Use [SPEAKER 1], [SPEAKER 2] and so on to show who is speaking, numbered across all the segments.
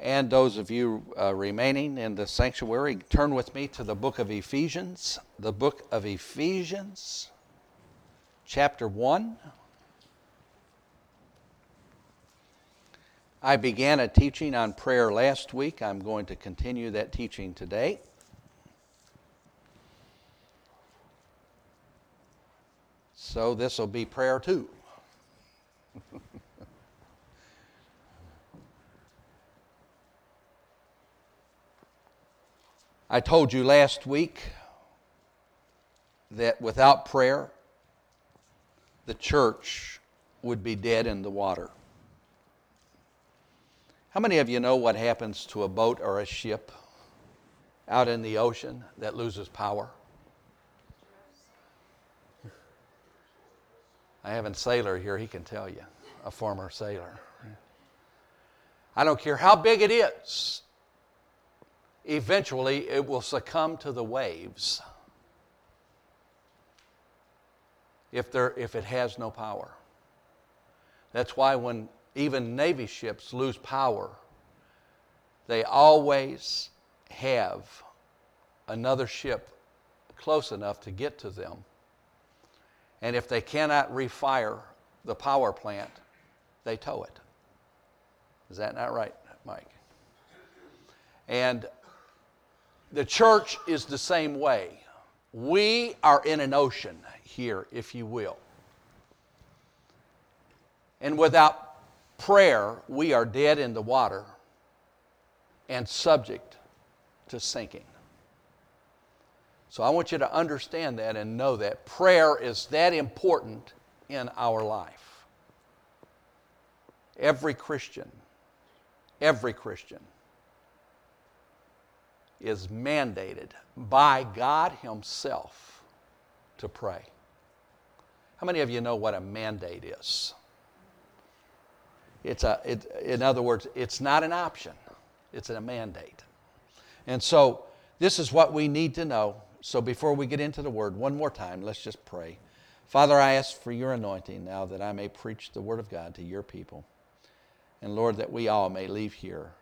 [SPEAKER 1] And those of you uh, remaining in the sanctuary, turn with me to the book of Ephesians, the book of Ephesians, chapter 1. I began a teaching on prayer last week. I'm going to continue that teaching today. So this will be prayer too. I told you last week that without prayer, the church would be dead in the water. How many of you know what happens to a boat or a ship out in the ocean that loses power? I have a sailor here, he can tell you, a former sailor. I don't care how big it is, eventually it will succumb to the waves if, there, if it has no power. That's why when even Navy ships lose power, they always have another ship close enough to get to them and if they cannot refire the power plant, they tow it. Is that not right, Mike? And the church is the same way. We are in an ocean here, if you will. And without prayer, we are dead in the water and subject to sinking. So I want you to understand that and know that prayer is that important in our life. Every Christian, every Christian is mandated by God Himself to pray. How many of you know what a mandate is? It's a, it, in other words, it's not an option, it's a mandate. And so, this is what we need to know so before we get into the word, one more time, let's just pray. Father, I ask for your anointing now that I may preach the word of God to your people. And Lord, that we all may leave here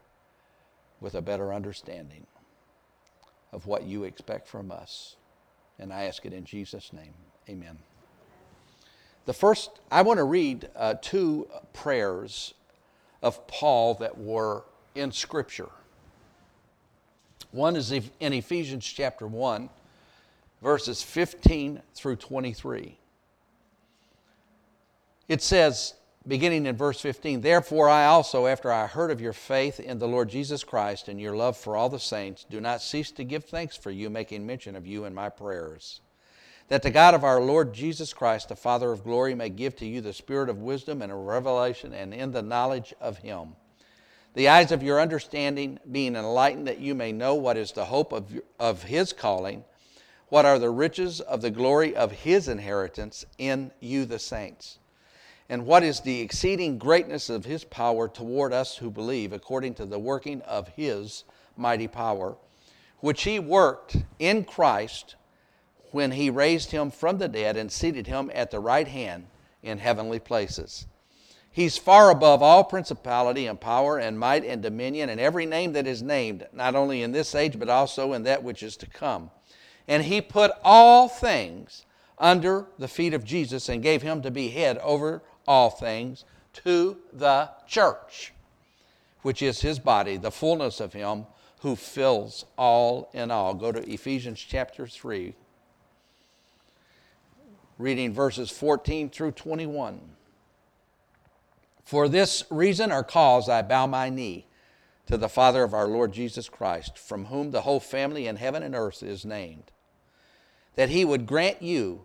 [SPEAKER 1] with a better understanding of what you expect from us. And I ask it in Jesus' name. Amen. The first, I want to read uh, two prayers of Paul that were in Scripture. One is in Ephesians chapter 1, verses 15 through 23. It says, beginning in verse 15, Therefore I also, after I heard of your faith in the Lord Jesus Christ and your love for all the saints, do not cease to give thanks for you, making mention of you in my prayers. That the God of our Lord Jesus Christ, the Father of glory, may give to you the spirit of wisdom and of revelation and in the knowledge of him. The eyes of your understanding being enlightened, that you may know what is the hope of, of his calling what are the riches of the glory of his inheritance in you, the saints? And what is the exceeding greatness of his power toward us who believe, according to the working of his mighty power, which he worked in Christ when he raised him from the dead and seated him at the right hand in heavenly places? He's far above all principality and power and might and dominion and every name that is named, not only in this age, but also in that which is to come and he put all things under the feet of Jesus and gave him to be head over all things to the church, which is his body, the fullness of him who fills all in all. Go to Ephesians chapter 3, reading verses 14 through 21. For this reason or cause I bow my knee to the Father of our Lord Jesus Christ, from whom the whole family in heaven and earth is named that he would grant you,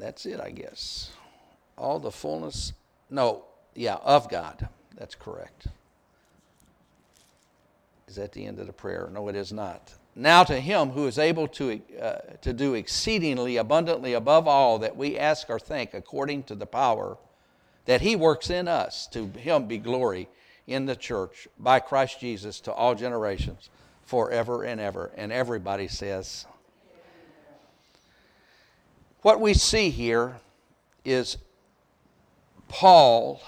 [SPEAKER 1] That's it, I guess. All the fullness, no, yeah, of God. That's correct. Is that the end of the prayer? No, it is not. Now to him who is able to, uh, to do exceedingly abundantly above all that we ask or think, according to the power that he works in us, to him be glory in the church by Christ Jesus to all generations, forever and ever. And everybody says, what we see here is Paul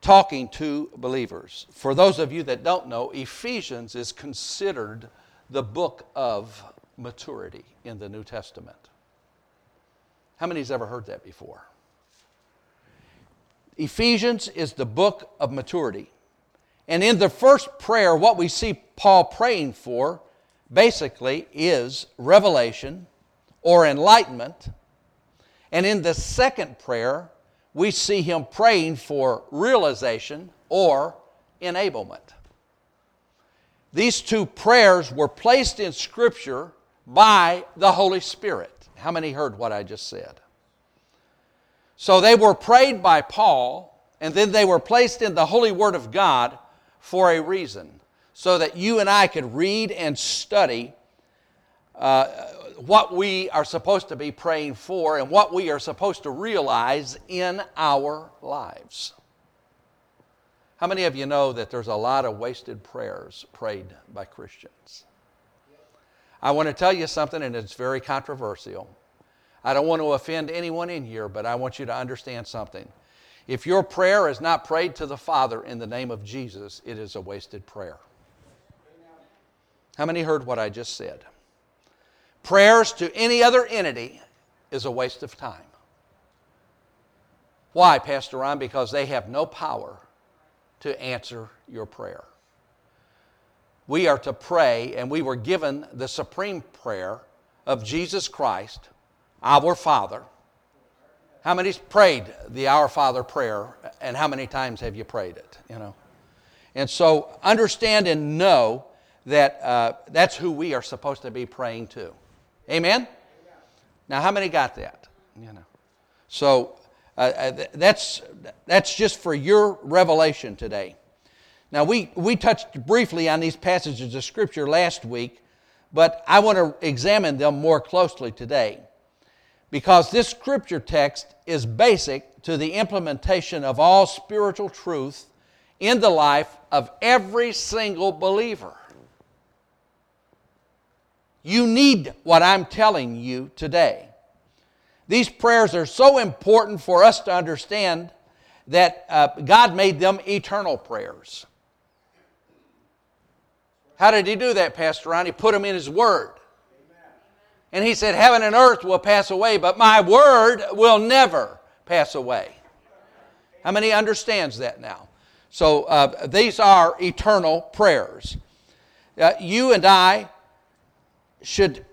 [SPEAKER 1] talking to believers. For those of you that don't know, Ephesians is considered the book of maturity in the New Testament. How many many's ever heard that before? Ephesians is the book of maturity. And in the first prayer, what we see Paul praying for basically is revelation or enlightenment. And in the second prayer, we see him praying for realization or enablement. These two prayers were placed in Scripture by the Holy Spirit. How many heard what I just said? So they were prayed by Paul, and then they were placed in the Holy Word of God for a reason, so that you and I could read and study uh, what we are supposed to be praying for and what we are supposed to realize in our lives. How many of you know that there's a lot of wasted prayers prayed by Christians? I want to tell you something, and it's very controversial. I don't want to offend anyone in here, but I want you to understand something. If your prayer is not prayed to the Father in the name of Jesus, it is a wasted prayer. How many heard what I just said? Prayers to any other entity is a waste of time. Why, Pastor Ron? Because they have no power to answer your prayer. We are to pray, and we were given the supreme prayer of Jesus Christ, our Father. How many's prayed the Our Father prayer, and how many times have you prayed it? You know, and so understand and know that uh, that's who we are supposed to be praying to. Amen? Now, how many got that? You know. So uh, uh that's, that's just for your revelation today. Now, we, we touched briefly on these passages of Scripture last week, but I want to examine them more closely today because this Scripture text is basic to the implementation of all spiritual truth in the life of every single believer. You need what I'm telling you today. These prayers are so important for us to understand that uh, God made them eternal prayers. How did He do that, Pastor Ron? He put them in His Word. And He said, Heaven and earth will pass away, but my Word will never pass away. How many understands that now? So uh, these are eternal prayers. Uh, you and I should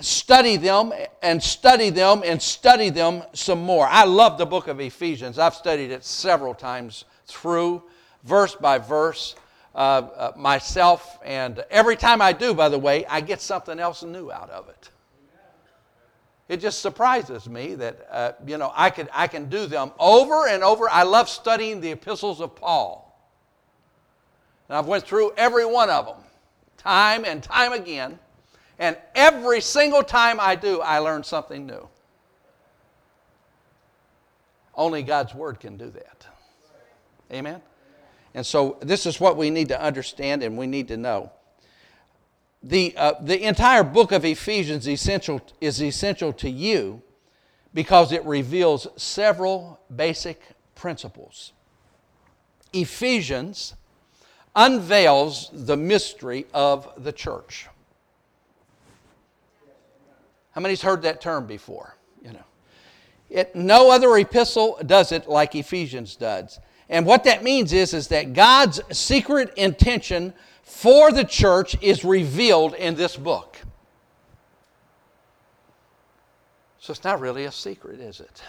[SPEAKER 1] study them and study them and study them some more. I love the book of Ephesians. I've studied it several times through, verse by verse, uh, uh, myself. And every time I do, by the way, I get something else new out of it. It just surprises me that, uh, you know, I, could, I can do them over and over. I love studying the epistles of Paul. And I've went through every one of them, time and time again. And every single time I do, I learn something new. Only God's Word can do that. Amen? And so this is what we need to understand and we need to know. The, uh, the entire book of Ephesians essential, is essential to you because it reveals several basic principles. Ephesians unveils the mystery of the church. How many's heard that term before? You know, it, no other epistle does it like Ephesians does. And what that means is, is that God's secret intention for the church is revealed in this book. So it's not really a secret, is it?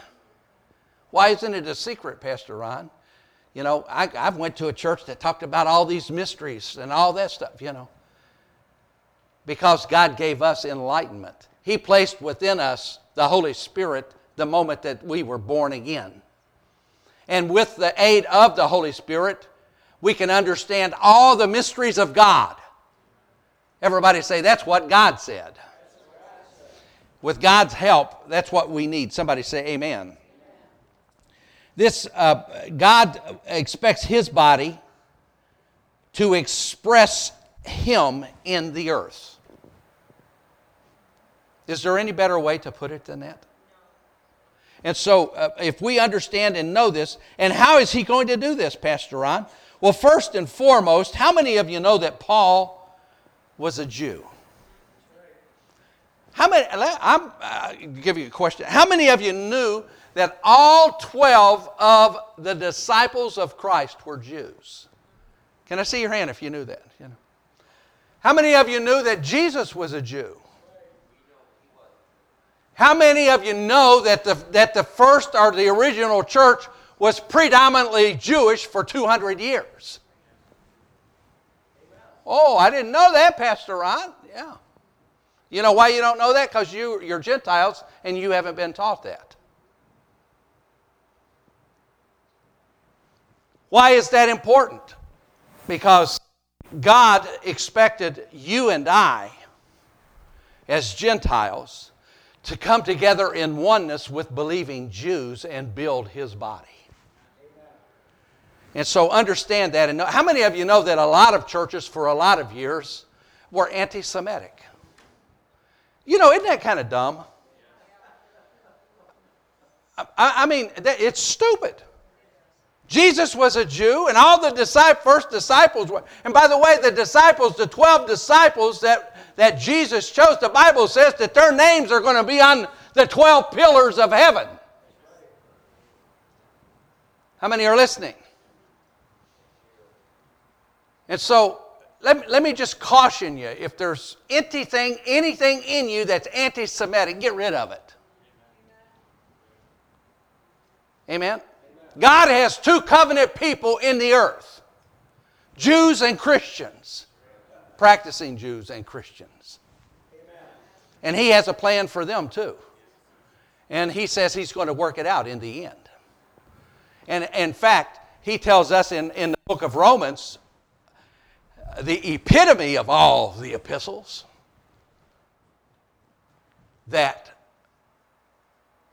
[SPEAKER 1] Why isn't it a secret, Pastor Ron? You know, I, I've went to a church that talked about all these mysteries and all that stuff, you know. Because God gave us enlightenment. He placed within us the Holy Spirit the moment that we were born again. And with the aid of the Holy Spirit, we can understand all the mysteries of God. Everybody say, That's what God said. With God's help, that's what we need. Somebody say, Amen. This, uh, God expects His body to express Him in the earth. Is there any better way to put it than that? And so, uh, if we understand and know this, and how is he going to do this, Pastor Ron? Well, first and foremost, how many of you know that Paul was a Jew? How many, I'm uh, give you a question. How many of you knew that all 12 of the disciples of Christ were Jews? Can I see your hand if you knew that? You know. How many of you knew that Jesus was a Jew? How many of you know that the, that the first or the original church was predominantly Jewish for 200 years? Oh, I didn't know that, Pastor Ron. Yeah. You know why you don't know that? Because you, you're Gentiles and you haven't been taught that. Why is that important? Because God expected you and I, as Gentiles, to come together in oneness with believing Jews and build His body. And so understand that. And know, how many of you know that a lot of churches for a lot of years were anti Semitic? You know, isn't that kind of dumb? I, mean, it's stupid. Jesus was a Jew, and all the first disciples were. And by the way, the disciples, the 12 disciples that, that Jesus chose, the Bible says that their names are going to be on the 12 pillars of heaven. How many are listening? And so, let me, let me just caution you if there's anything, anything in you that's anti Semitic, get rid of it. Amen? God has two covenant people in the earth Jews and Christians, practicing Jews and Christians. And He has a plan for them too. And He says He's going to work it out in the end. And in fact, He tells us in, in the book of Romans, the epitome of all the epistles, that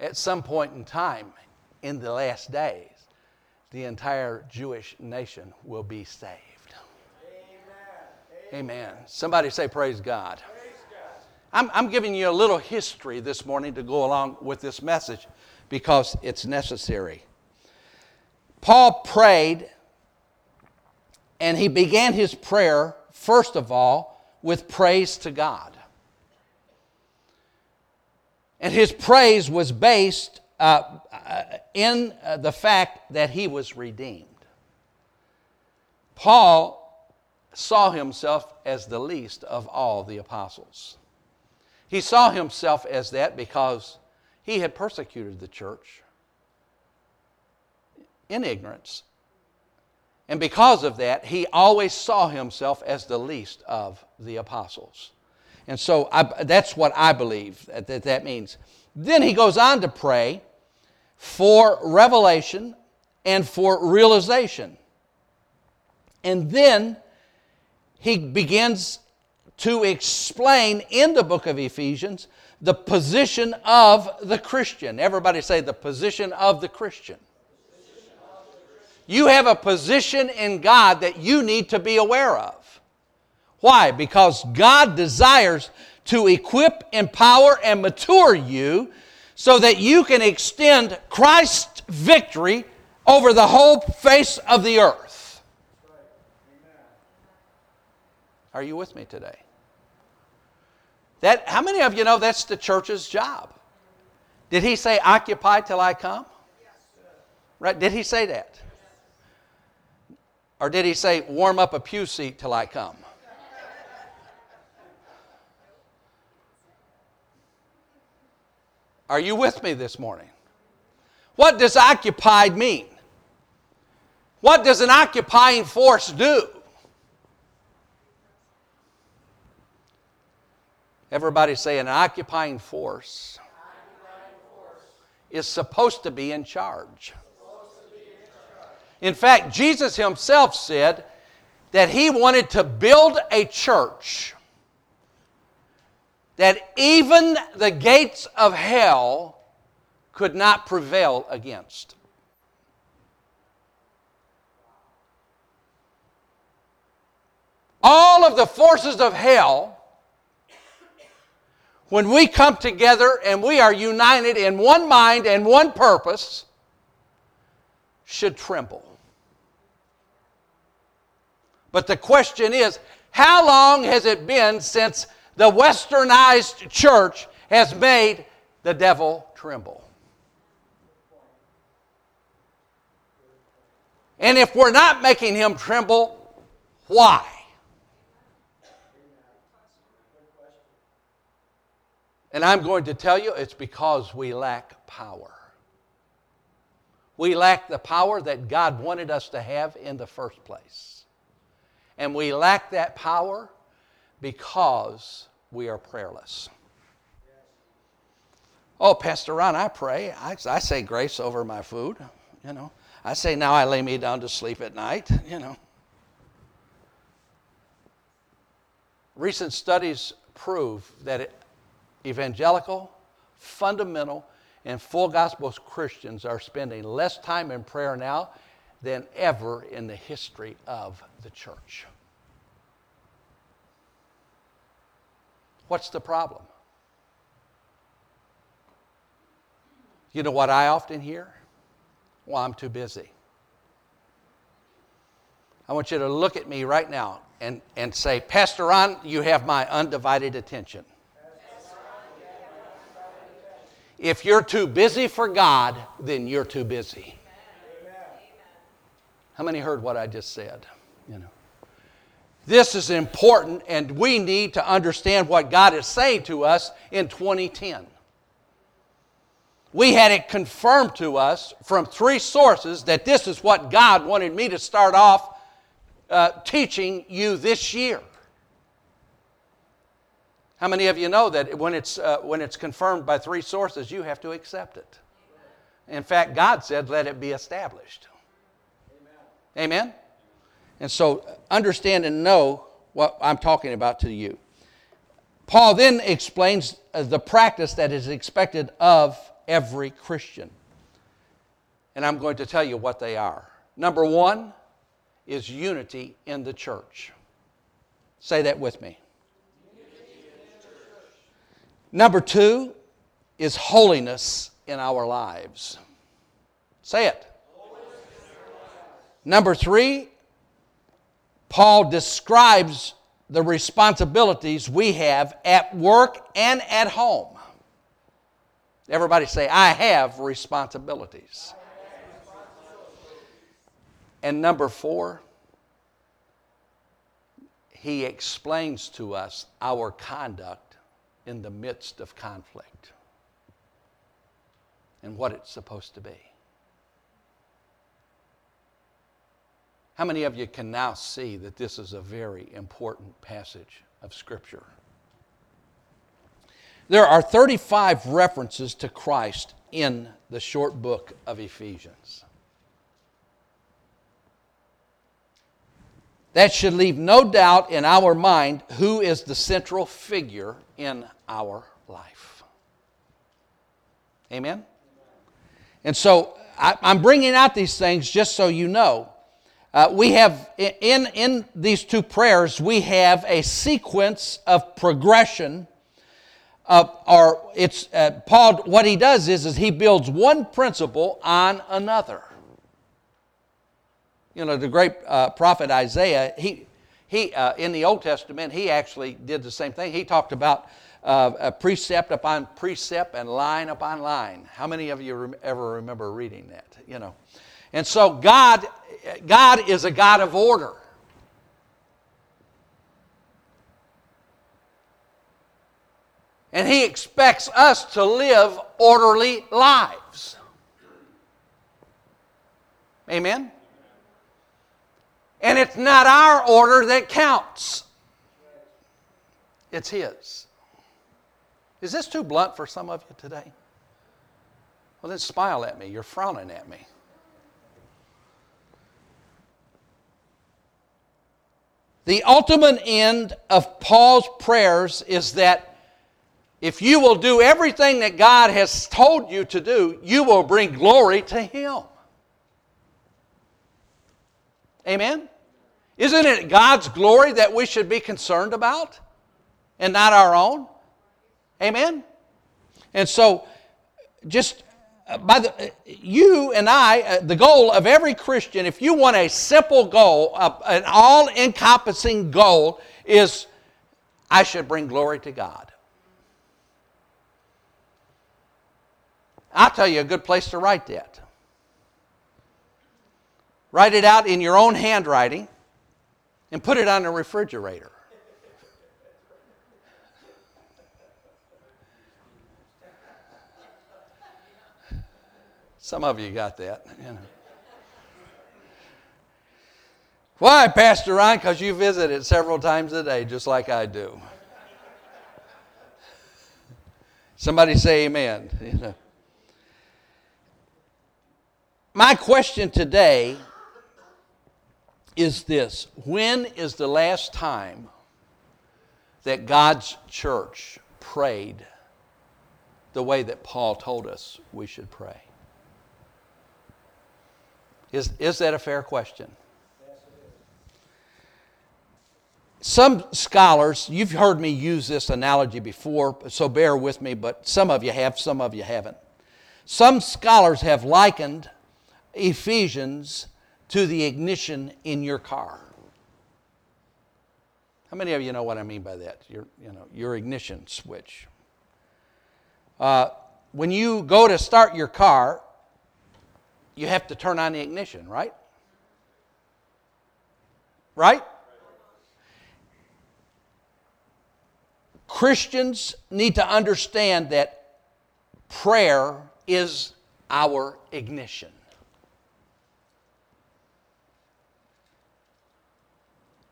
[SPEAKER 1] at some point in time, in the last days, the entire Jewish nation will be saved. Amen. Somebody say, Praise God. Praise God. I'm, I'm giving you a little history this morning to go along with this message because it's necessary. Paul prayed, and he began his prayer, first of all, with praise to God. And his praise was based uh, uh, in uh, the fact that he was redeemed. Paul saw himself as the least of all the apostles. He saw himself as that because he had persecuted the church in ignorance. And because of that, he always saw himself as the least of the apostles. And so I, that's what I believe that, that that means. Then he goes on to pray for revelation and for realization. And then he begins to explain in the book of Ephesians the position of the Christian. Everybody say the position of the Christian. You have a position in God that you need to be aware of. Why? Because God desires to equip, empower, and mature you so that you can extend Christ's victory over the whole face of the earth. Are you with me today? That, how many of you know that's the church's job? Did he say, Occupy till I come? Right? Did he say that? Or did he say, Warm up a pew seat till I come? Are you with me this morning? What does occupied mean? What does an occupying force do? Everybody say an occupying force, is supposed to be in charge. In fact, Jesus himself said that he wanted to build a church that even the gates of hell could not prevail against. All of the forces of hell, when we come together and we are united in one mind and one purpose, should tremble. But the question is how long has it been since the westernized church has made the devil tremble? And if we're not making him tremble, why? And I'm going to tell you it's because we lack power. We lack the power that God wanted us to have in the first place. And we lack that power because we are prayerless. Oh, Pastor Ron, I pray. I, I say grace over my food, you know. I say, now I lay me down to sleep at night, you know. Recent studies prove that it, evangelical, fundamental, and full gospel Christians are spending less time in prayer now than ever in the history of the church. What's the problem? You know what I often hear? Well, I'm too busy. I want you to look at me right now and, and say, Pastor Ron, you have my undivided attention. If you're too busy for God, then you're too busy. How many heard what I just said? You know. This is important, and we need to understand what God is saying to us in 2010. We had it confirmed to us from three sources that this is what God wanted me to start off uh, teaching you this year. How many of you know that when it's, uh, when it's confirmed by three sources, you have to accept it? In fact, God said, let it be established. Amen? Amen? And so understand and know what I'm talking about to you. Paul then explains uh, the practice that is expected of every Christian. And I'm going to tell you what they are. Number one is unity in the church. Say that with me. Number two is holiness in our lives. Say it. Number three, Paul describes the responsibilities we have at work and at home. Everybody say, I have responsibilities. And number four, he explains to us our conduct in the midst of conflict and what it's supposed to be. How many of you can now see that this is a very important passage of Scripture? There are 35 references to Christ in the short book of Ephesians. That should leave no doubt in our mind who is the central figure in our life. Amen? And so I, am bringing out these things just so you know. Uh, we have, in, in these two prayers, we have a sequence of progression. Of, or it's uh, Paul. What he does is, is he builds one principle on another. You know, the great uh, prophet Isaiah. He he uh, in the Old Testament he actually did the same thing. He talked about uh, precept upon precept and line upon line. How many of you ever remember reading that? You know, and so God, God is a God of order. And He expects us to live orderly lives. Amen? And it's not our order that counts, it's His. Is this too blunt for some of you today? Well, then smile at me. You're frowning at me. The ultimate end of Paul's prayers is that if you will do everything that God has told you to do, you will bring glory to Him. Amen? Isn't it God's glory that we should be concerned about and not our own? Amen? And so, just uh, by the, you and I, uh, the goal of every Christian, if you want a simple goal, uh, an all encompassing goal, is I should bring glory to God. I'll tell you a good place to write that. Write it out in your own handwriting and put it on the refrigerator. Some of you got that. You know. Why, Pastor Ron? Because you visit it several times a day, just like I do. Somebody say amen. You know. My question today is this When is the last time that God's church prayed the way that Paul told us we should pray? Is, is that a fair question? Some scholars, you've heard me use this analogy before, so bear with me, but some of you have, some of you haven't. Some scholars have likened Ephesians to the ignition in your car. How many of you know what I mean by that? Your, you know, your ignition switch. Uh, when you go to start your car, you have to turn on the ignition, right? Right? Christians need to understand that prayer is our ignition.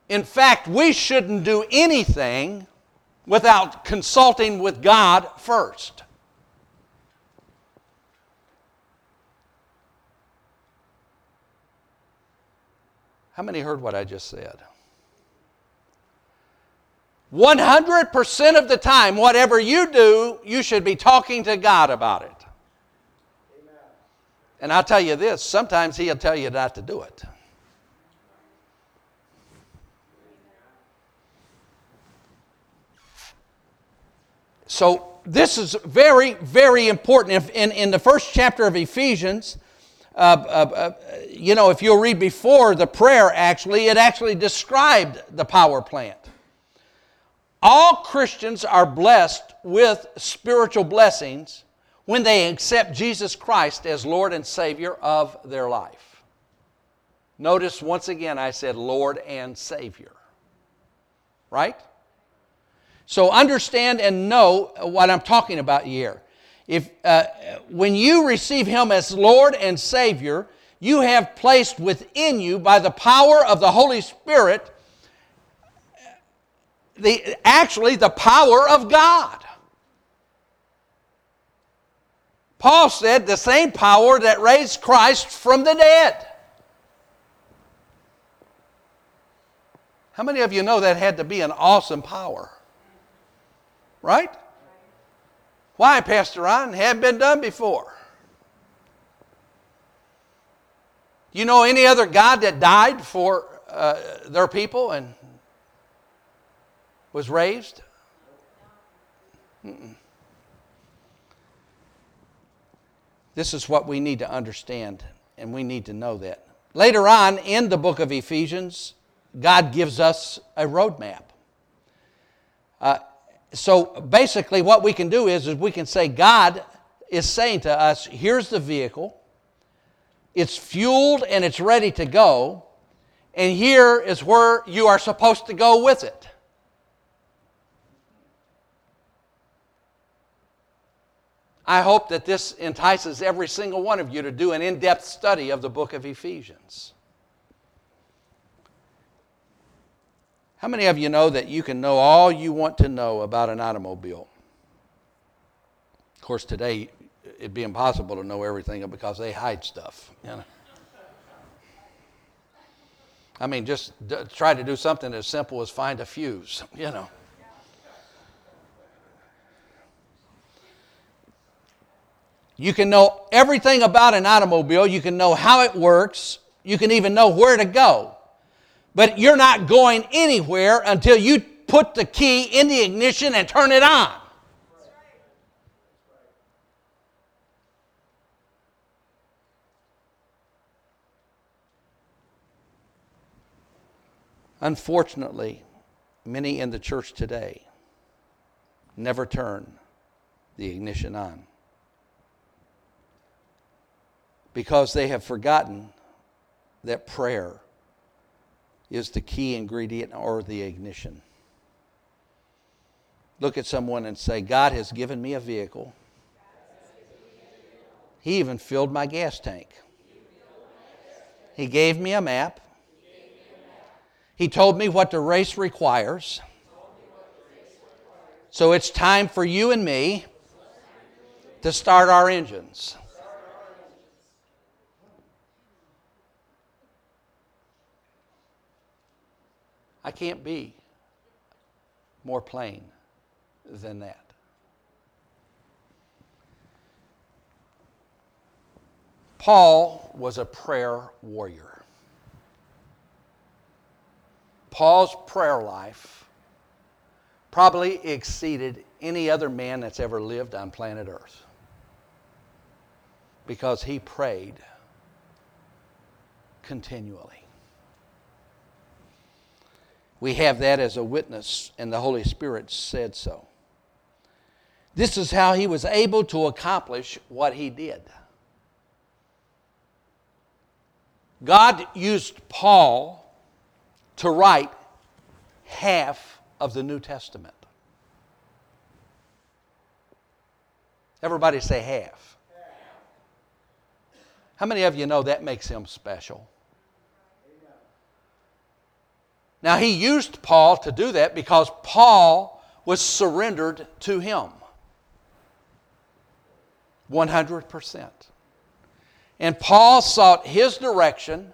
[SPEAKER 1] In fact, we shouldn't do anything without consulting with God first. How many heard what I just said? 100% of the time, whatever you do, you should be talking to God about it. And I'll tell you this sometimes He'll tell you not to do it. So this is very, very important. In, in the first chapter of Ephesians, uh, uh, uh, you know, if you'll read before the prayer, actually, it actually described the power plant. All Christians are blessed with spiritual blessings when they accept Jesus Christ as Lord and Savior of their life. Notice once again, I said Lord and Savior. Right? So understand and know what I'm talking about here. If, uh, when you receive Him as Lord and Savior, you have placed within you, by the power of the Holy Spirit, the, actually the power of God. Paul said the same power that raised Christ from the dead. How many of you know that had to be an awesome power? Right? Why, Pastor Ron? Hadn't been done before. You know any other God that died for uh, their people and was raised? Mm-mm. This is what we need to understand, and we need to know that. Later on in the book of Ephesians, God gives us a roadmap. Uh, so basically, what we can do is, is we can say, God is saying to us, here's the vehicle, it's fueled and it's ready to go, and here is where you are supposed to go with it. I hope that this entices every single one of you to do an in depth study of the book of Ephesians. How many of you know that you can know all you want to know about an automobile? Of course, today it'd be impossible to know everything because they hide stuff. You know? I mean, just d- try to do something as simple as find a fuse, you know. You can know everything about an automobile, you can know how it works, you can even know where to go. But you're not going anywhere until you put the key in the ignition and turn it on. Unfortunately, many in the church today never turn the ignition on because they have forgotten that prayer is the key ingredient or the ignition. Look at someone and say, God has given me a vehicle. He even filled my gas tank. He gave me a map. He told me what the race requires. So it's time for you and me to start our engines. I can't be more plain than that. Paul was a prayer warrior. Paul's prayer life probably exceeded any other man that's ever lived on planet Earth because he prayed continually. We have that as a witness, and the Holy Spirit said so. This is how he was able to accomplish what he did. God used Paul to write half of the New Testament. Everybody say half. How many of you know that makes him special? Now, he used Paul to do that because Paul was surrendered to him 100%. And Paul sought his direction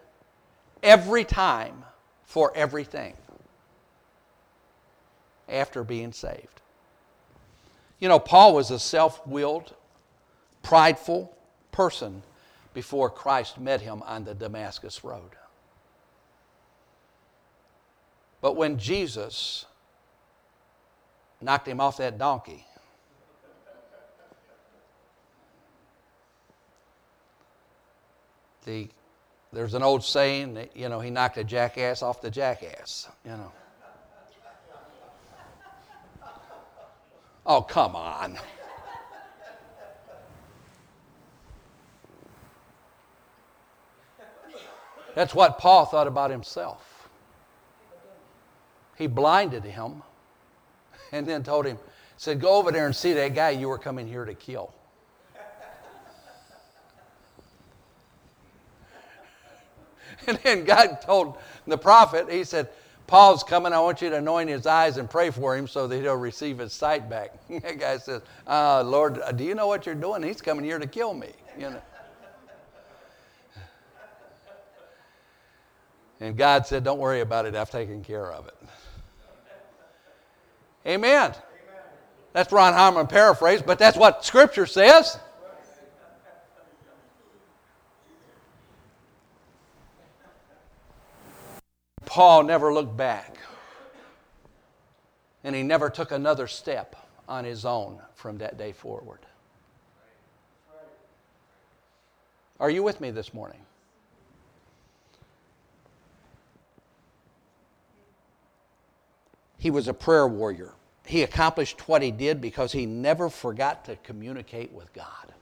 [SPEAKER 1] every time for everything after being saved. You know, Paul was a self willed, prideful person before Christ met him on the Damascus Road. But when Jesus knocked him off that donkey, the there's an old saying that, you know, he knocked a jackass off the jackass, you know. Oh, come on. That's what Paul thought about himself. He blinded him and then told him, said, Go over there and see that guy you were coming here to kill. And then God told the prophet, He said, Paul's coming. I want you to anoint his eyes and pray for him so that he'll receive his sight back. that guy says, uh, Lord, do you know what you're doing? He's coming here to kill me. You know. And God said, Don't worry about it. I've taken care of it. Amen. That's Ron Harmon paraphrase, but that's what Scripture says. Paul never looked back. And he never took another step on his own from that day forward. Are you with me this morning? He was a prayer warrior. He accomplished what he did because he never forgot to communicate with God.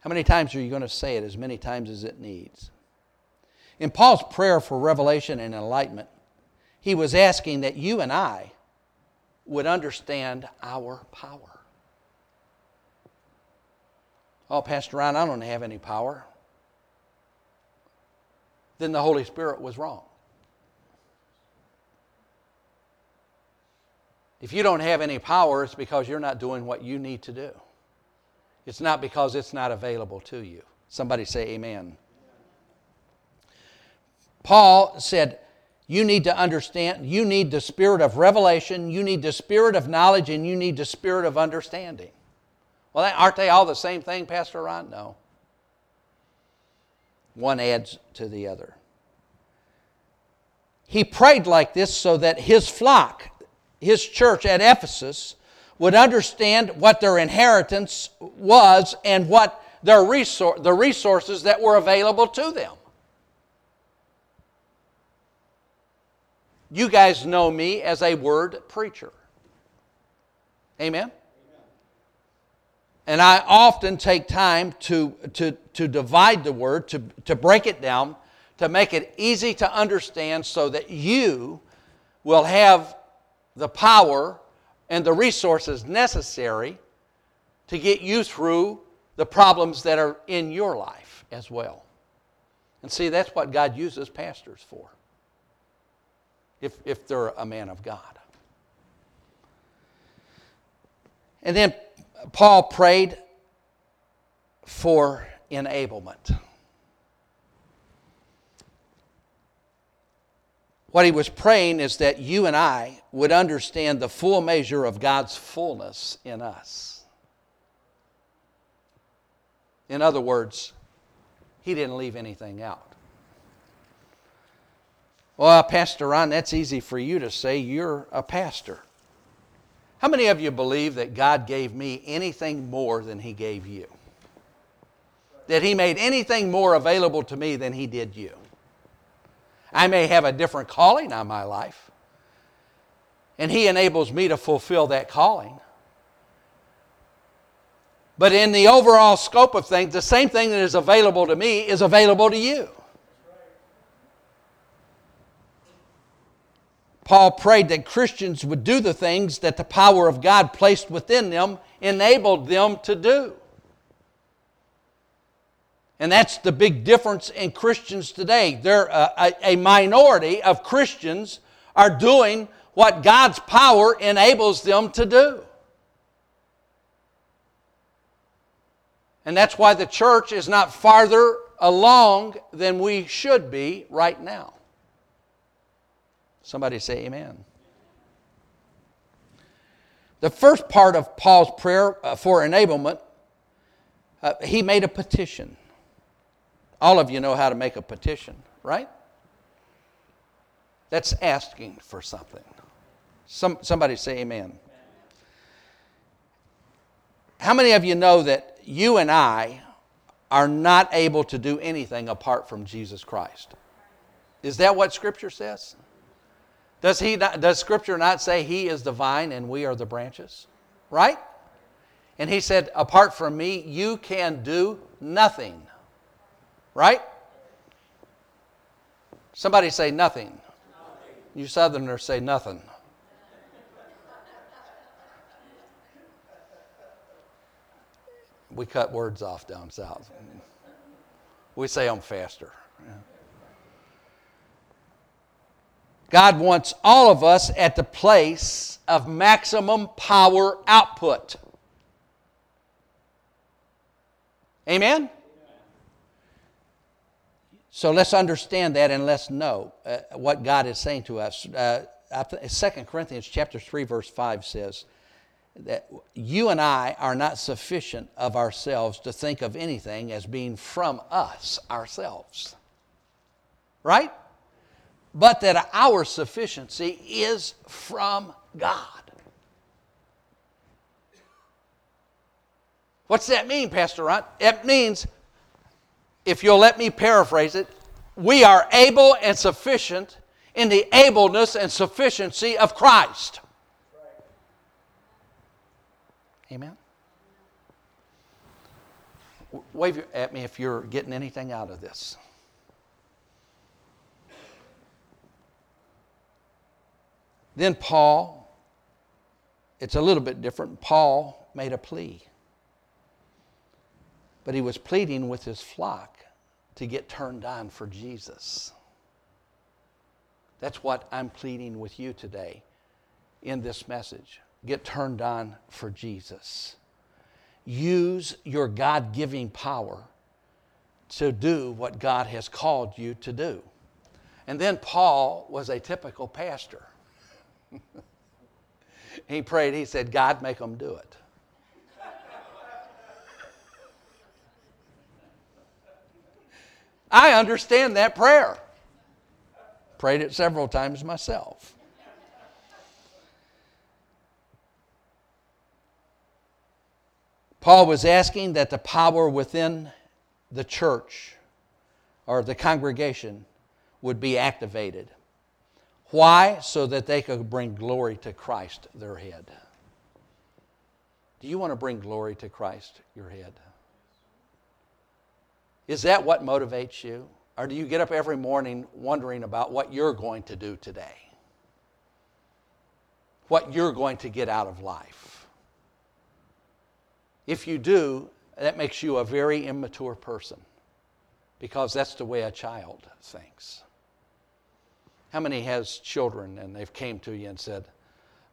[SPEAKER 1] How many times are you going to say it? As many times as it needs. In Paul's prayer for revelation and enlightenment, he was asking that you and I would understand our power. Oh, Pastor Ron, I don't have any power. Then the Holy Spirit was wrong. If you don't have any power, it's because you're not doing what you need to do. It's not because it's not available to you. Somebody say, Amen. Paul said, You need to understand, you need the spirit of revelation, you need the spirit of knowledge, and you need the spirit of understanding. Well, aren't they all the same thing, Pastor Ron? No. One adds to the other. He prayed like this so that his flock, his church at Ephesus, would understand what their inheritance was and what their resor- the resources that were available to them. You guys know me as a word preacher. Amen? And I often take time to, to, to divide the word, to, to break it down, to make it easy to understand so that you will have the power and the resources necessary to get you through the problems that are in your life as well. And see, that's what God uses pastors for, if, if they're a man of God. And then Paul prayed for enablement. What he was praying is that you and I would understand the full measure of God's fullness in us. In other words, he didn't leave anything out. Well, Pastor Ron, that's easy for you to say. You're a pastor. How many of you believe that God gave me anything more than He gave you? That He made anything more available to me than He did you? I may have a different calling on my life, and He enables me to fulfill that calling. But in the overall scope of things, the same thing that is available to me is available to you. Paul prayed that Christians would do the things that the power of God placed within them enabled them to do. And that's the big difference in Christians today. There, uh, a, a minority of Christians are doing what God's power enables them to do. And that's why the church is not farther along than we should be right now. Somebody say amen. The first part of Paul's prayer uh, for enablement, uh, he made a petition. All of you know how to make a petition, right? That's asking for something. Some, somebody say amen. How many of you know that you and I are not able to do anything apart from Jesus Christ? Is that what Scripture says? Does, he not, does Scripture not say He is the vine and we are the branches? Right? And He said, apart from me, you can do nothing. Right? Somebody say nothing. nothing. You Southerners say nothing. We cut words off down south. We say them faster. God wants all of us at the place of maximum power output. Amen? So let's understand that and let's know uh, what God is saying to us. Uh, 2 Corinthians chapter 3 verse 5 says that you and I are not sufficient of ourselves to think of anything as being from us ourselves. Right? but that our sufficiency is from God. What's that mean, Pastor Ron? It means, if you'll let me paraphrase it, we are able and sufficient in the ableness and sufficiency of Christ. Amen? Wave at me if you're getting anything out of this. Then Paul, it's a little bit different. Paul made a plea. But he was pleading with his flock to get turned on for Jesus. That's what I'm pleading with you today in this message. Get turned on for Jesus. Use your God giving power to do what God has called you to do. And then Paul was a typical pastor. he prayed, he said, God, make them do it. I understand that prayer. Prayed it several times myself. Paul was asking that the power within the church or the congregation would be activated. Why? So that they could bring glory to Christ, their head. Do you want to bring glory to Christ, your head? Is that what motivates you? Or do you get up every morning wondering about what you're going to do today? What you're going to get out of life? If you do, that makes you a very immature person because that's the way a child thinks. How many has children and they've came to you and said,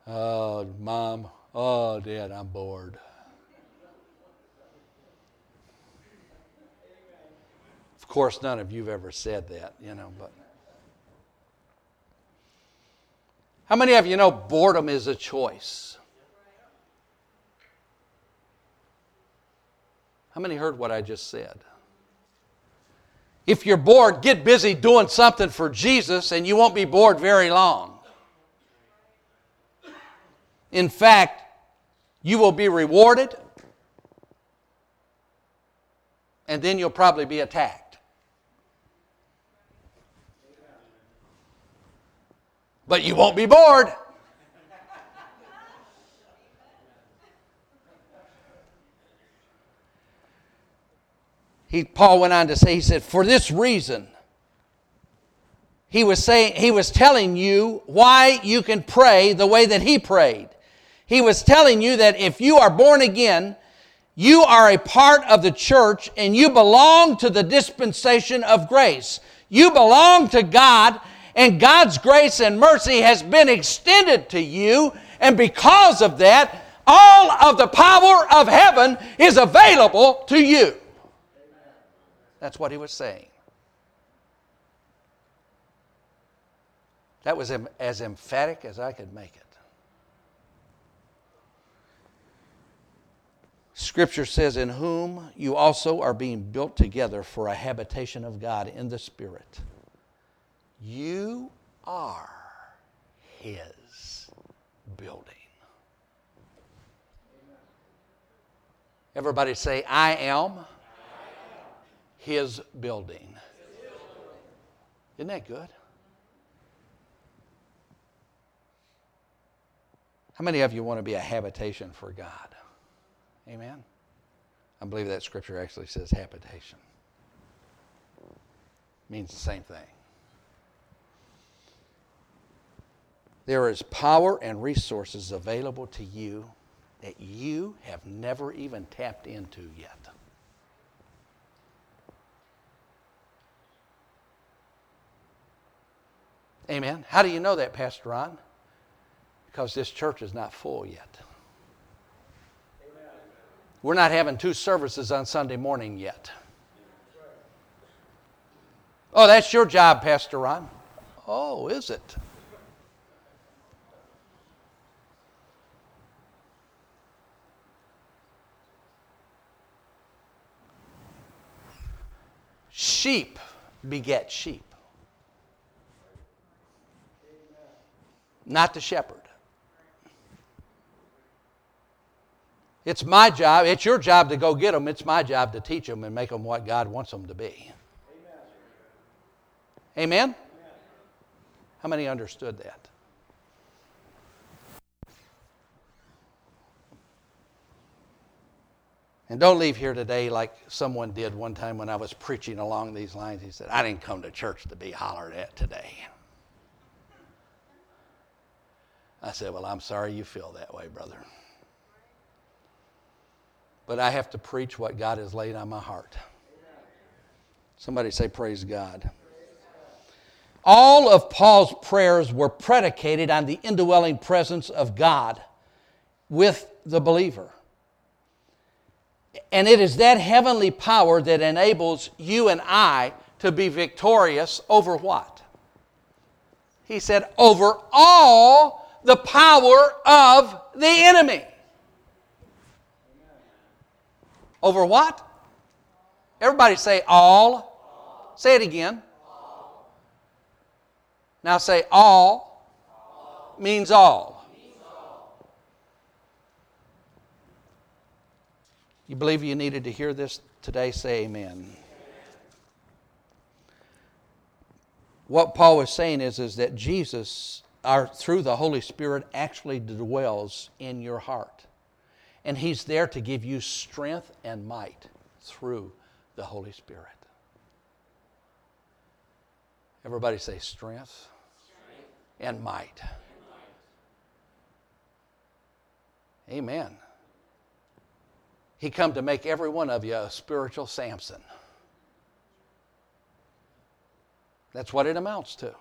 [SPEAKER 1] "Oh, mom, oh, dad, I'm bored." Course, none of you've ever said that, you know, but How many of you know boredom is a choice? How many heard what I just said? If you're bored, get busy doing something for Jesus and you won't be bored very long. In fact, you will be rewarded and then you'll probably be attacked. But you won't be bored. he, Paul went on to say, he said, for this reason, he was saying, he was telling you why you can pray the way that he prayed. He was telling you that if you are born again, you are a part of the church and you belong to the dispensation of grace. You belong to God, and God's grace and mercy has been extended to you. And because of that, all of the power of heaven is available to you. That's what he was saying. That was as emphatic as I could make it. Scripture says, In whom you also are being built together for a habitation of God in the Spirit. You are His building. Everybody say, I am his building. Isn't that good? How many of you want to be a habitation for God? Amen. I believe that scripture actually says habitation. It means the same thing. There is power and resources available to you that you have never even tapped into yet. Amen. How do you know that, Pastor Ron? Because this church is not full yet. Amen. We're not having two services on Sunday morning yet. Oh, that's your job, Pastor Ron. Oh, is it? Sheep beget sheep. not the shepherd. It's my job, it's your job to go get them, it's my job to teach them and make them what God wants them to be. Amen? Amen? How many understood that? And don't leave here today like someone did one time when I was preaching along these lines. He said, I didn't come to church to be hollered at today. I said, Well, I'm sorry you feel that way, brother. But I have to preach what God has laid on my heart. Somebody say, Praise God. All of Paul's prayers were predicated on the indwelling presence of God with the believer. And it is that heavenly power that enables you and I to be victorious over what? He said, over all the power of the enemy. Over what? Everybody say all. Say it again. Now say all means all. You believe you needed to hear this today? Say amen. What Paul was saying is, is that Jesus, our, through the Holy Spirit, actually dwells in your heart. And He's there to give you strength and might through the Holy Spirit. Everybody say strength, strength. And, might. and might. Amen. He come to make every one of you a spiritual Samson. That's what it amounts to.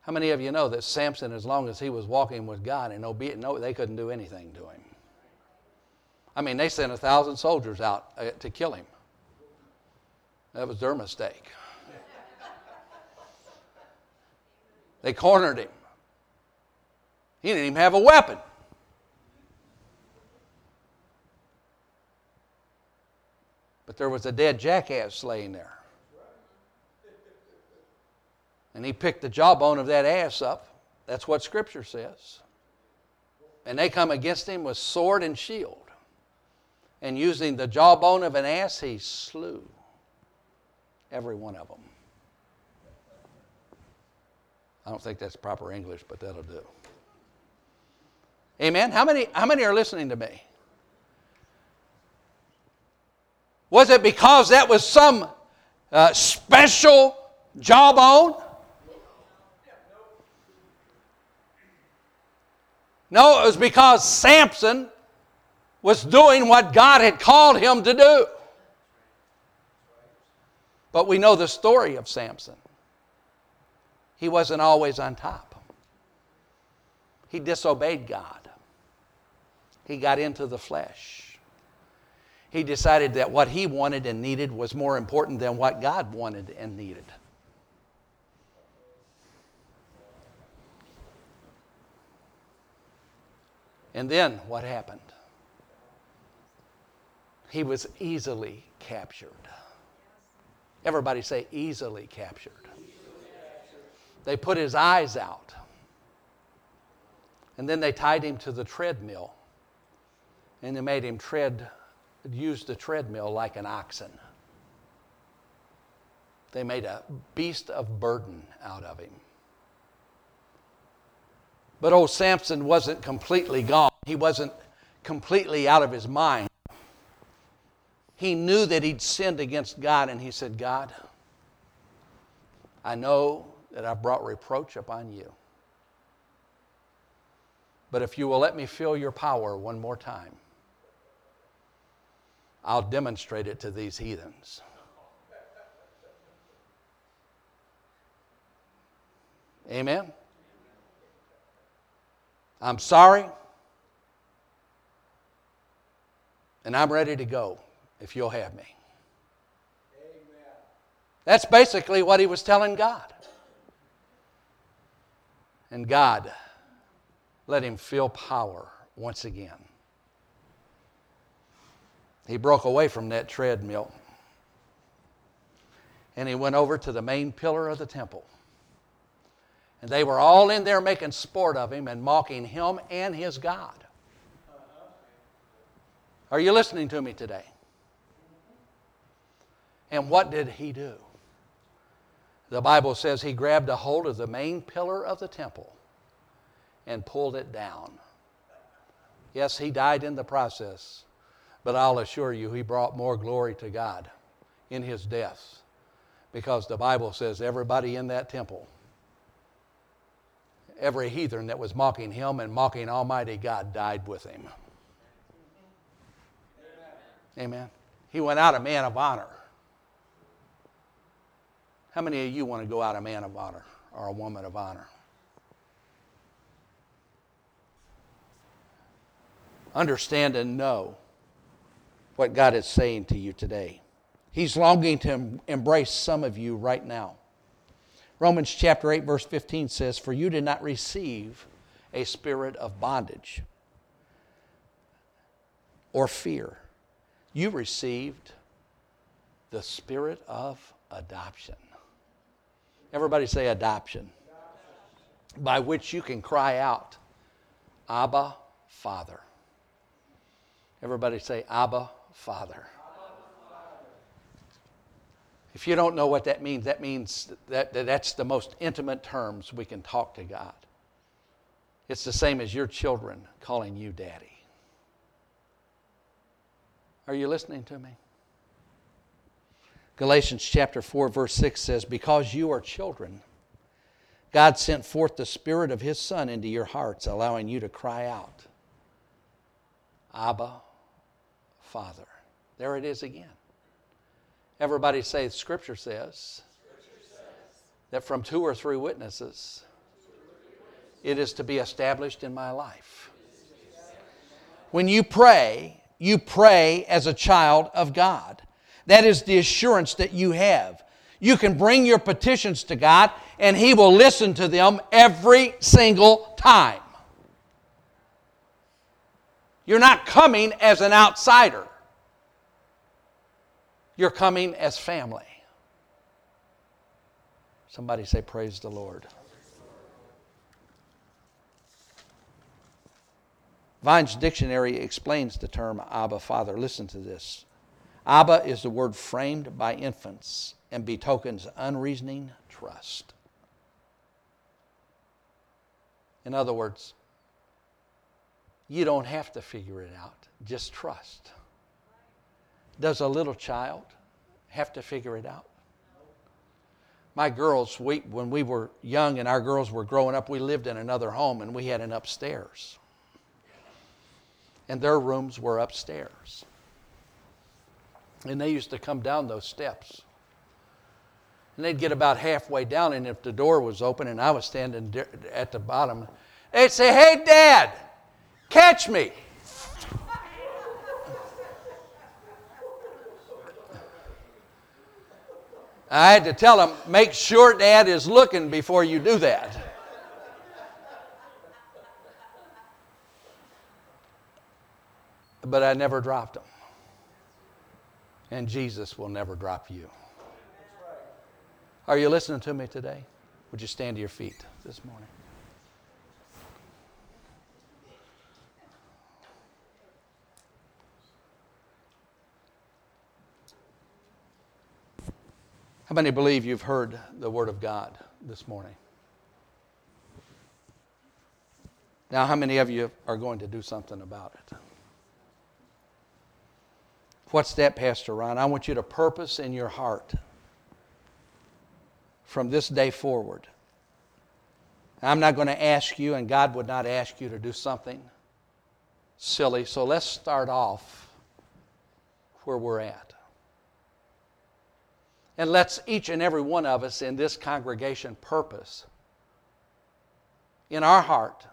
[SPEAKER 1] How many of you know that Samson, as long as he was walking with God and obedient, no, they couldn't do anything to him? I mean, they sent a thousand soldiers out uh, to kill him. That was their mistake. They cornered him. He didn't even have a weapon. But there was a dead jackass laying there. And he picked the jawbone of that ass up. That's what Scripture says. And they come against him with sword and shield. And using the jawbone of an ass, he slew every one of them. I don't think that's proper English, but that'll do. Amen. How many, how many are listening to me? Was it because that was some uh, special jawbone? No, it was because Samson was doing what God had called him to do. But we know the story of Samson. He wasn't always on top, he disobeyed God, he got into the flesh. He decided that what he wanted and needed was more important than what God wanted and needed. And then what happened? He was easily captured. Everybody say, easily captured. They put his eyes out. And then they tied him to the treadmill. And they made him tread, use the treadmill like an oxen. They made a beast of burden out of him. But old Samson wasn't completely gone. He wasn't completely out of his mind. He knew that he'd sinned against God, and he said, God, I know that I've brought reproach upon you. But if you will let me feel your power one more time, I'll demonstrate it to these heathens. Amen. I'm sorry, and I'm ready to go if you'll have me. Amen. That's basically what he was telling God. And God let him feel power once again. He broke away from that treadmill and he went over to the main pillar of the temple. And they were all in there making sport of him and mocking him and his God. Are you listening to me today? And what did he do? The Bible says he grabbed a hold of the main pillar of the temple and pulled it down. Yes, he died in the process, but I'll assure you he brought more glory to God in his death because the Bible says everybody in that temple every heathen that was mocking him and mocking Almighty God died with him. Amen. He went out a man of honor. How many of you want to go out a man of honor or a woman of honor? Understand and know what God is saying to you today. He's longing to embrace some of you right now Romans chapter 8, verse 15 says, For you did not receive a spirit of bondage or fear. You received the spirit of adoption. Everybody say adoption. By which you can cry out, Abba, Father. Everybody say, Abba, Father. If you don't know what that means, that means that, that that's the most intimate terms we can talk to God. It's the same as your children calling you daddy. Are you listening to me? Galatians chapter 4, verse 6 says, Because you are children, God sent forth the Spirit of His Son into your hearts, allowing you to cry out, Abba, Father. There it is again. Everybody say, Scripture says, Scripture says that from two or three witnesses, it is to be established in my life. When you pray, you pray as a child of God. That is the assurance that you have. You can bring your petitions to God, and He will listen to them every single time. You're not coming as an outsider, you're coming as family. Somebody say, Praise the Lord. Vine's dictionary explains the term Abba Father. Listen to this. Abba is the word framed by infants and betokens unreasoning trust. In other words, you don't have to figure it out, just trust. Does a little child have to figure it out? My girls, we, when we were young and our girls were growing up, we lived in another home and we had an upstairs. And their rooms were upstairs. And they used to come down those steps. And they'd get about halfway down, and if the door was open and I was standing at the bottom, they'd say, Hey, Dad, catch me. I had to tell him, make sure dad is looking before you do that. But I never dropped him. And Jesus will never drop you. Are you listening to me today? Would you stand to your feet this morning? How many believe you've heard the Word of God this morning? Now, how many of you are going to do something about it? What's that, Pastor Ron? I want you to purpose in your heart from this day forward. I'm not going to ask you, and God would not ask you to do something silly. So let's start off where we're at. And let's each and every one of us in this congregation purpose in our heart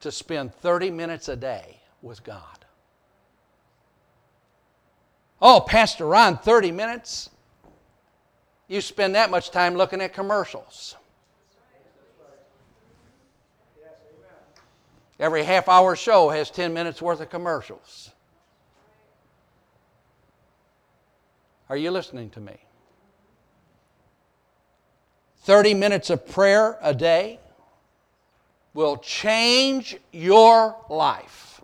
[SPEAKER 1] to spend 30 minutes a day with God. Oh, Pastor Ron, 30 minutes? You spend that much time looking at commercials. Every half hour show has 10 minutes worth of commercials. Are you listening to me? 30 minutes of prayer a day will change your life.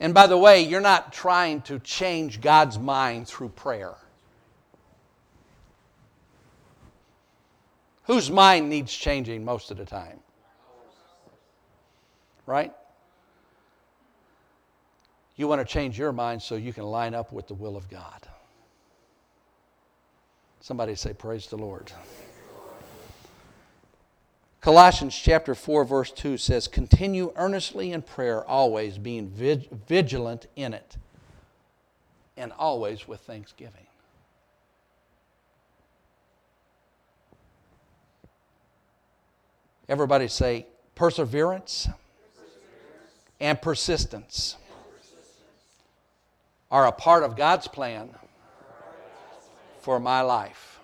[SPEAKER 1] And by the way, you're not trying to change God's mind through prayer. Whose mind needs changing most of the time? Right? You want to change your mind so you can line up with the will of God. Somebody say, Praise the Lord. Colossians chapter 4, verse 2 says, Continue earnestly in prayer, always being vigilant in it, and always with thanksgiving. Everybody say, perseverance, and persistence are a part of God's plan for my life.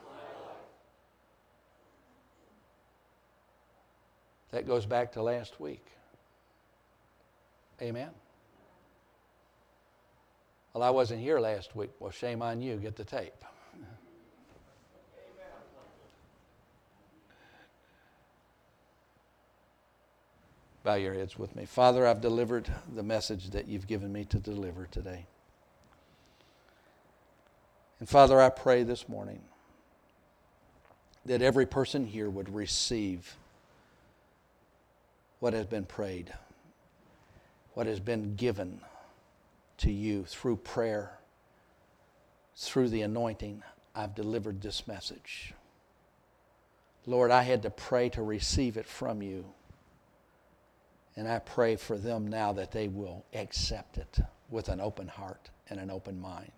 [SPEAKER 1] That goes back to last week. Amen. Well, I wasn't here last week. Well, shame on you. Get the tape. Bow your heads with me. Father, I've delivered the message that you've given me to deliver today. And Father, I pray this morning that every person here would receive what has been prayed, what has been given to you through prayer, through the anointing. I've delivered this message. Lord, I had to pray to receive it from you. And I pray for them now that they will accept it with an open heart and an open mind.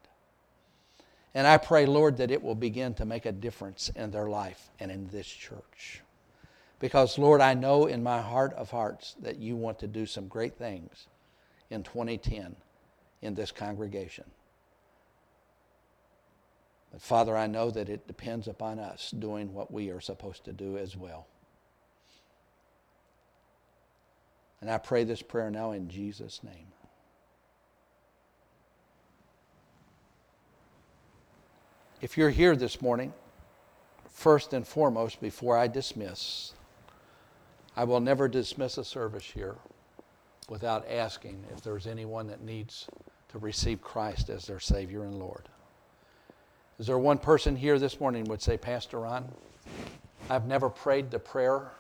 [SPEAKER 1] And I pray, Lord, that it will begin to make a difference in their life and in this church. Because, Lord, I know in my heart of hearts that you want to do some great things in 2010 in this congregation. But, Father, I know that it depends upon us doing what we are supposed to do as well. And I pray this prayer now in Jesus' name. If you're here this morning, first and foremost, before I dismiss, I will never dismiss a service here without asking if there's anyone that needs to receive Christ as their Savior and Lord. Is there one person here this morning would say, Pastor Ron, I've never prayed the prayer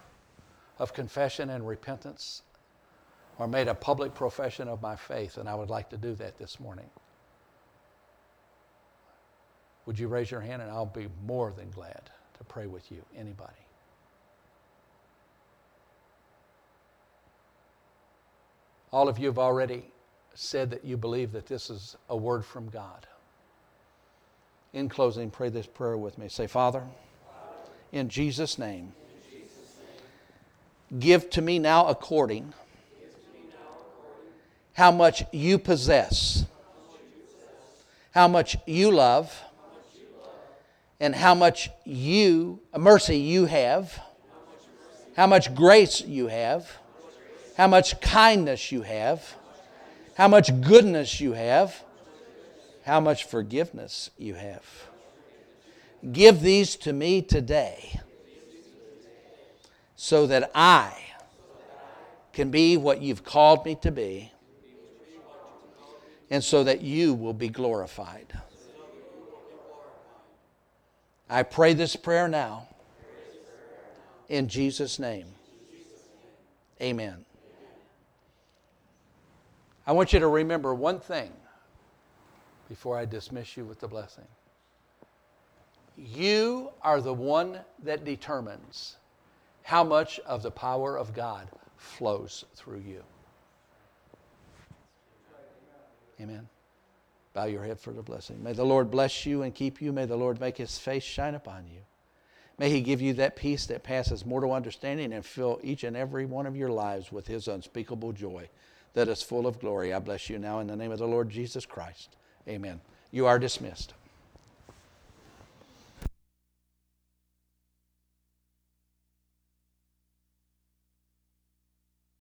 [SPEAKER 1] of confession and repentance or made a public profession of my faith, and I would like to do that this morning. Would you raise your hand and I'll be more than glad to pray with you? Anybody? All of you have already said that you believe that this is a word from God. In closing, pray this prayer with me. Say, Father, in Jesus' name, give to me now according how much you possess, how much you love, and how much you mercy you have, how much grace you have, how much kindness you have, how much goodness you have, how much forgiveness you have. Give these to me today so that I can be what you've called me to be and so that you will be glorified. I pray this prayer now in Jesus' name. Amen. I want you to remember one thing before I dismiss you with the blessing. You are the one that determines how much of the power of God flows through you. Amen. Bow your head for the blessing. May the Lord bless you and keep you. May the Lord make his face shine upon you. May he give you that peace that passes mortal understanding and fill each and every one of your lives with his unspeakable joy that is full of glory. I bless you now in the name of the Lord Jesus Christ. Amen. You are dismissed.